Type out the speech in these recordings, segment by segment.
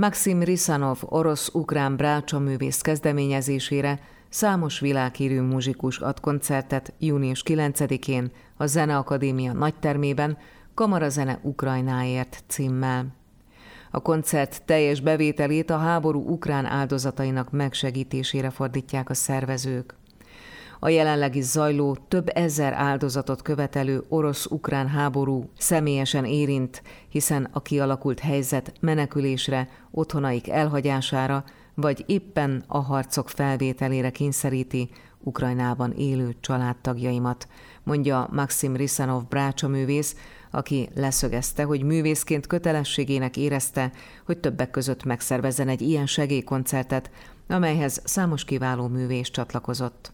Maxim Risanov orosz-ukrán brácsa művész kezdeményezésére számos világhírű muzsikus ad koncertet június 9-én a Zeneakadémia nagytermében Kamarazene Ukrajnáért címmel. A koncert teljes bevételét a háború ukrán áldozatainak megsegítésére fordítják a szervezők. A jelenlegi zajló több ezer áldozatot követelő orosz-ukrán háború személyesen érint, hiszen a kialakult helyzet menekülésre, otthonaik elhagyására, vagy éppen a harcok felvételére kényszeríti Ukrajnában élő családtagjaimat, mondja Maxim Risanov művész, aki leszögezte, hogy művészként kötelességének érezte, hogy többek között megszervezzen egy ilyen segélykoncertet, amelyhez számos kiváló művés csatlakozott.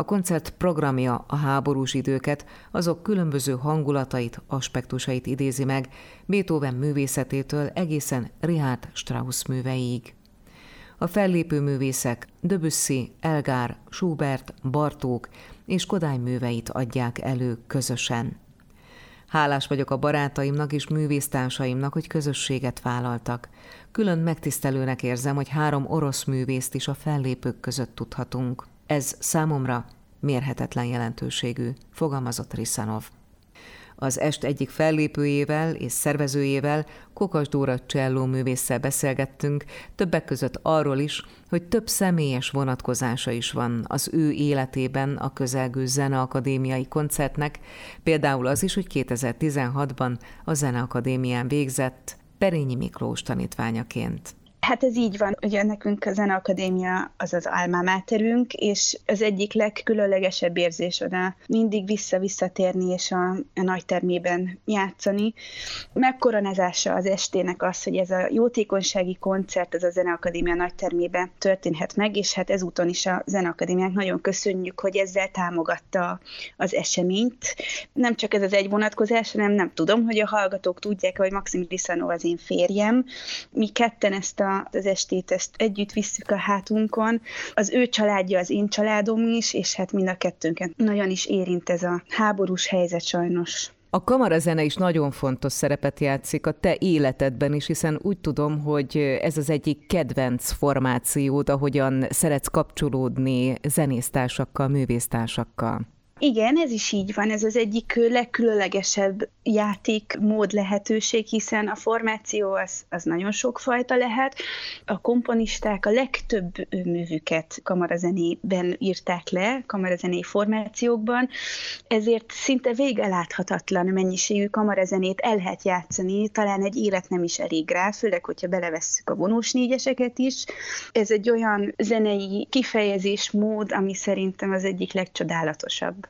A koncert programja a háborús időket, azok különböző hangulatait, aspektusait idézi meg, Beethoven művészetétől egészen Richard Strauss műveiig. A fellépő művészek Debussy, Elgár, Schubert, Bartók és Kodály műveit adják elő közösen. Hálás vagyok a barátaimnak és művésztársaimnak, hogy közösséget vállaltak. Külön megtisztelőnek érzem, hogy három orosz művészt is a fellépők között tudhatunk. Ez számomra mérhetetlen jelentőségű, fogalmazott Risanov. Az est egyik fellépőjével és szervezőjével, Kokas Dóra Cselló művésszel beszélgettünk, többek között arról is, hogy több személyes vonatkozása is van az ő életében a közelgő Zeneakadémiai koncertnek, például az is, hogy 2016-ban a Zeneakadémián végzett Perényi Miklós tanítványaként. Hát ez így van, ugye nekünk a Zeneakadémia az az alma máterünk, és az egyik legkülönlegesebb érzés oda mindig vissza-visszatérni és a, a nagytermében játszani. Megkoronázása az estének az, hogy ez a jótékonysági koncert az a Zeneakadémia nagytermében történhet meg, és hát ezúton is a Zeneakadémiának nagyon köszönjük, hogy ezzel támogatta az eseményt. Nem csak ez az egy vonatkozás, hanem nem tudom, hogy a hallgatók tudják, hogy Maxim Liszanó az én férjem. Mi ketten ezt a az estét ezt együtt visszük a hátunkon. Az ő családja az én családom is, és hát mind a kettőnket nagyon is érint ez a háborús helyzet sajnos. A kamarazene is nagyon fontos szerepet játszik a te életedben is, hiszen úgy tudom, hogy ez az egyik kedvenc formációd, ahogyan szeretsz kapcsolódni zenésztársakkal, művésztársakkal. Igen, ez is így van, ez az egyik legkülönlegesebb játékmód lehetőség, hiszen a formáció az, az nagyon sokfajta lehet. A komponisták a legtöbb művüket kamarazenében írták le, kamarazenei formációkban, ezért szinte vége láthatatlan mennyiségű kamarazenét el lehet játszani, talán egy élet nem is elég rá, főleg, hogyha belevesszük a vonós négyeseket is. Ez egy olyan zenei kifejezésmód, ami szerintem az egyik legcsodálatosabb.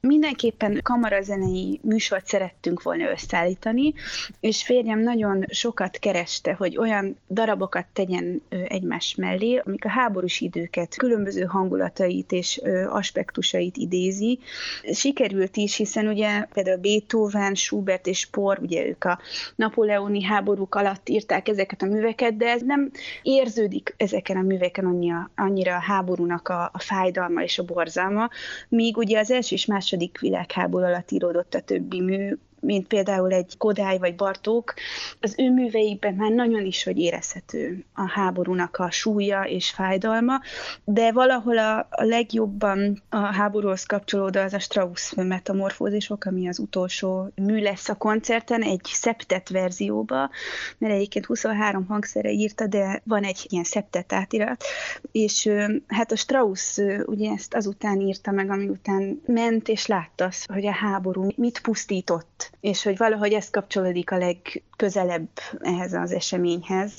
Mindenképpen kamarazenei műsort szerettünk volna összeállítani, és férjem nagyon sokat kereste, hogy olyan darabokat tegyen egymás mellé, amik a háborús időket, különböző hangulatait és aspektusait idézi. Sikerült is, hiszen ugye például Beethoven, Schubert és Por, ugye ők a napoleoni háborúk alatt írták ezeket a műveket, de ez nem érződik ezeken a műveken annyira, annyira a háborúnak a, a fájdalma és a borzalma, míg ugye az az első és második világháború alatt íródott a többi mű, mint például egy Kodály vagy Bartók, az ő műveikben már nagyon is, hogy érezhető a háborúnak a súlya és fájdalma, de valahol a, a legjobban a háborúhoz kapcsolódó az a Strauss metamorfózisok, ami az utolsó mű lesz a koncerten, egy szeptet verzióba, mert egyébként 23 hangszere írta, de van egy ilyen szeptet átirat, és hát a Strauss ugye ezt azután írta meg, ami után ment és látta hogy a háború mit pusztított és hogy valahogy ez kapcsolódik a legközelebb ehhez az eseményhez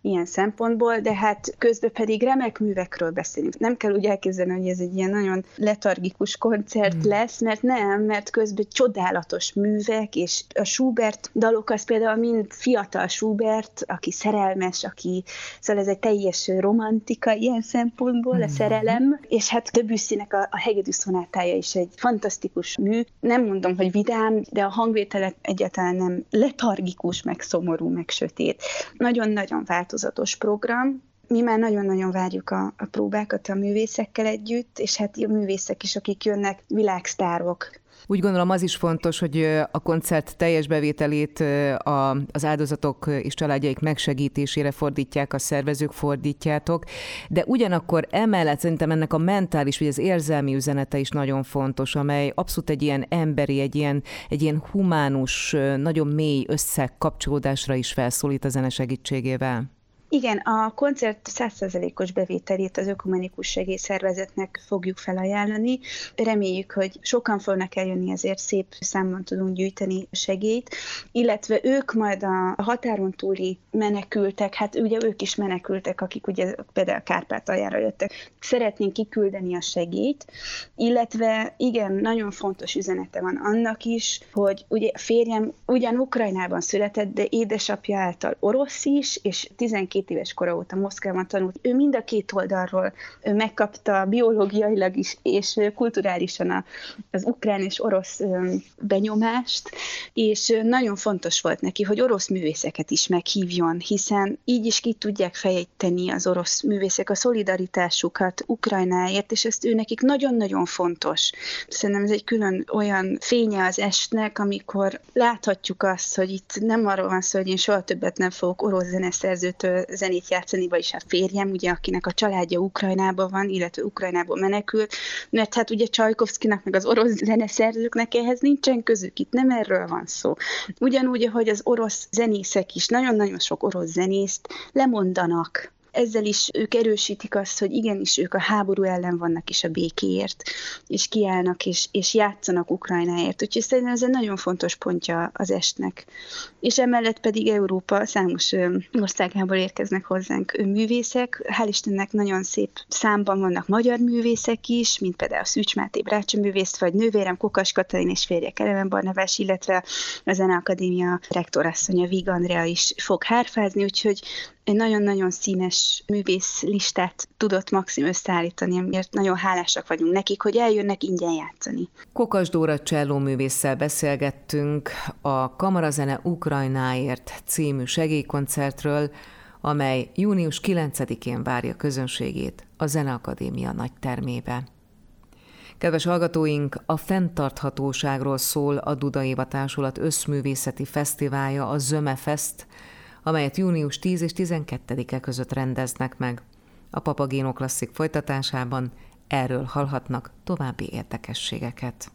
ilyen szempontból, de hát közben pedig remek művekről beszélünk. Nem kell úgy elképzelni, hogy ez egy ilyen nagyon letargikus koncert mm. lesz, mert nem, mert közben csodálatos művek, és a Schubert dalok az például mind fiatal Schubert, aki szerelmes, aki, szóval ez egy teljes romantika ilyen szempontból, mm. a szerelem, és hát Debussynek a, a hegedű szonátája is egy fantasztikus mű. Nem mondom, hogy vidám, de a hang hangvétele egyáltalán nem letargikus, meg szomorú, meg sötét. Nagyon-nagyon változatos program, mi már nagyon-nagyon várjuk a, a próbákat a művészekkel együtt, és hát a művészek is, akik jönnek, világsztárok. Úgy gondolom az is fontos, hogy a koncert teljes bevételét az áldozatok és családjaik megsegítésére fordítják, a szervezők fordítjátok, de ugyanakkor emellett szerintem ennek a mentális, vagy az érzelmi üzenete is nagyon fontos, amely abszolút egy ilyen emberi, egy ilyen, egy ilyen humánus, nagyon mély összekapcsolódásra is felszólít a zene segítségével. Igen, a koncert 100%-os bevételét az Ökumenikus Segélyszervezetnek fogjuk felajánlani. Reméljük, hogy sokan fognak eljönni, ezért szép számban tudunk gyűjteni segélyt, illetve ők majd a határon túli menekültek, hát ugye ők is menekültek, akik ugye például Kárpátaljára jöttek. Szeretnénk kiküldeni a segélyt, illetve igen, nagyon fontos üzenete van annak is, hogy ugye férjem ugyan Ukrajnában született, de édesapja által orosz is, és 12 12 éves kora óta Moszkvában tanult. Ő mind a két oldalról megkapta biológiailag is és kulturálisan az ukrán és orosz benyomást, és nagyon fontos volt neki, hogy orosz művészeket is meghívjon, hiszen így is ki tudják fejteni az orosz művészek a szolidaritásukat Ukrajnáért, és ezt ő nekik nagyon-nagyon fontos. Szerintem ez egy külön olyan fénye az estnek, amikor láthatjuk azt, hogy itt nem arról van szó, hogy én soha többet nem fogok orosz zeneszerzőtől zenét játszani, vagyis a férjem, ugye, akinek a családja Ukrajnában van, illetve Ukrajnából menekült, mert hát ugye Csajkovszkinak, meg az orosz zeneszerzőknek ehhez nincsen közük, itt nem erről van szó. Ugyanúgy, ahogy az orosz zenészek is, nagyon-nagyon sok orosz zenészt lemondanak ezzel is ők erősítik azt, hogy igenis ők a háború ellen vannak is a békéért, és kiállnak, és, és játszanak Ukrajnáért. Úgyhogy szerintem ez egy nagyon fontos pontja az estnek. És emellett pedig Európa számos országából érkeznek hozzánk művészek. Hál' Istennek nagyon szép számban vannak magyar művészek is, mint például Szűcs Máté Brácsa művész, vagy nővérem Kokas Katalin és férje Kelemen Barnabás, illetve a Zeneakadémia rektorasszonya Vig Andrea is fog hárfázni, úgyhogy egy nagyon-nagyon színes művész listát tudott Maxim összeállítani, amiért nagyon hálásak vagyunk nekik, hogy eljönnek ingyen játszani. Kokas Dóra cselló művésszel beszélgettünk a Kamarazene Ukrajnáért című segélykoncertről, amely június 9-én várja közönségét a Zeneakadémia nagy termébe. Kedves hallgatóink, a fenntarthatóságról szól a Duda Éva Társulat összművészeti fesztiválja, a Zömefest, amelyet június 10 és 12-e között rendeznek meg. A Papagéno klasszik folytatásában erről hallhatnak további érdekességeket.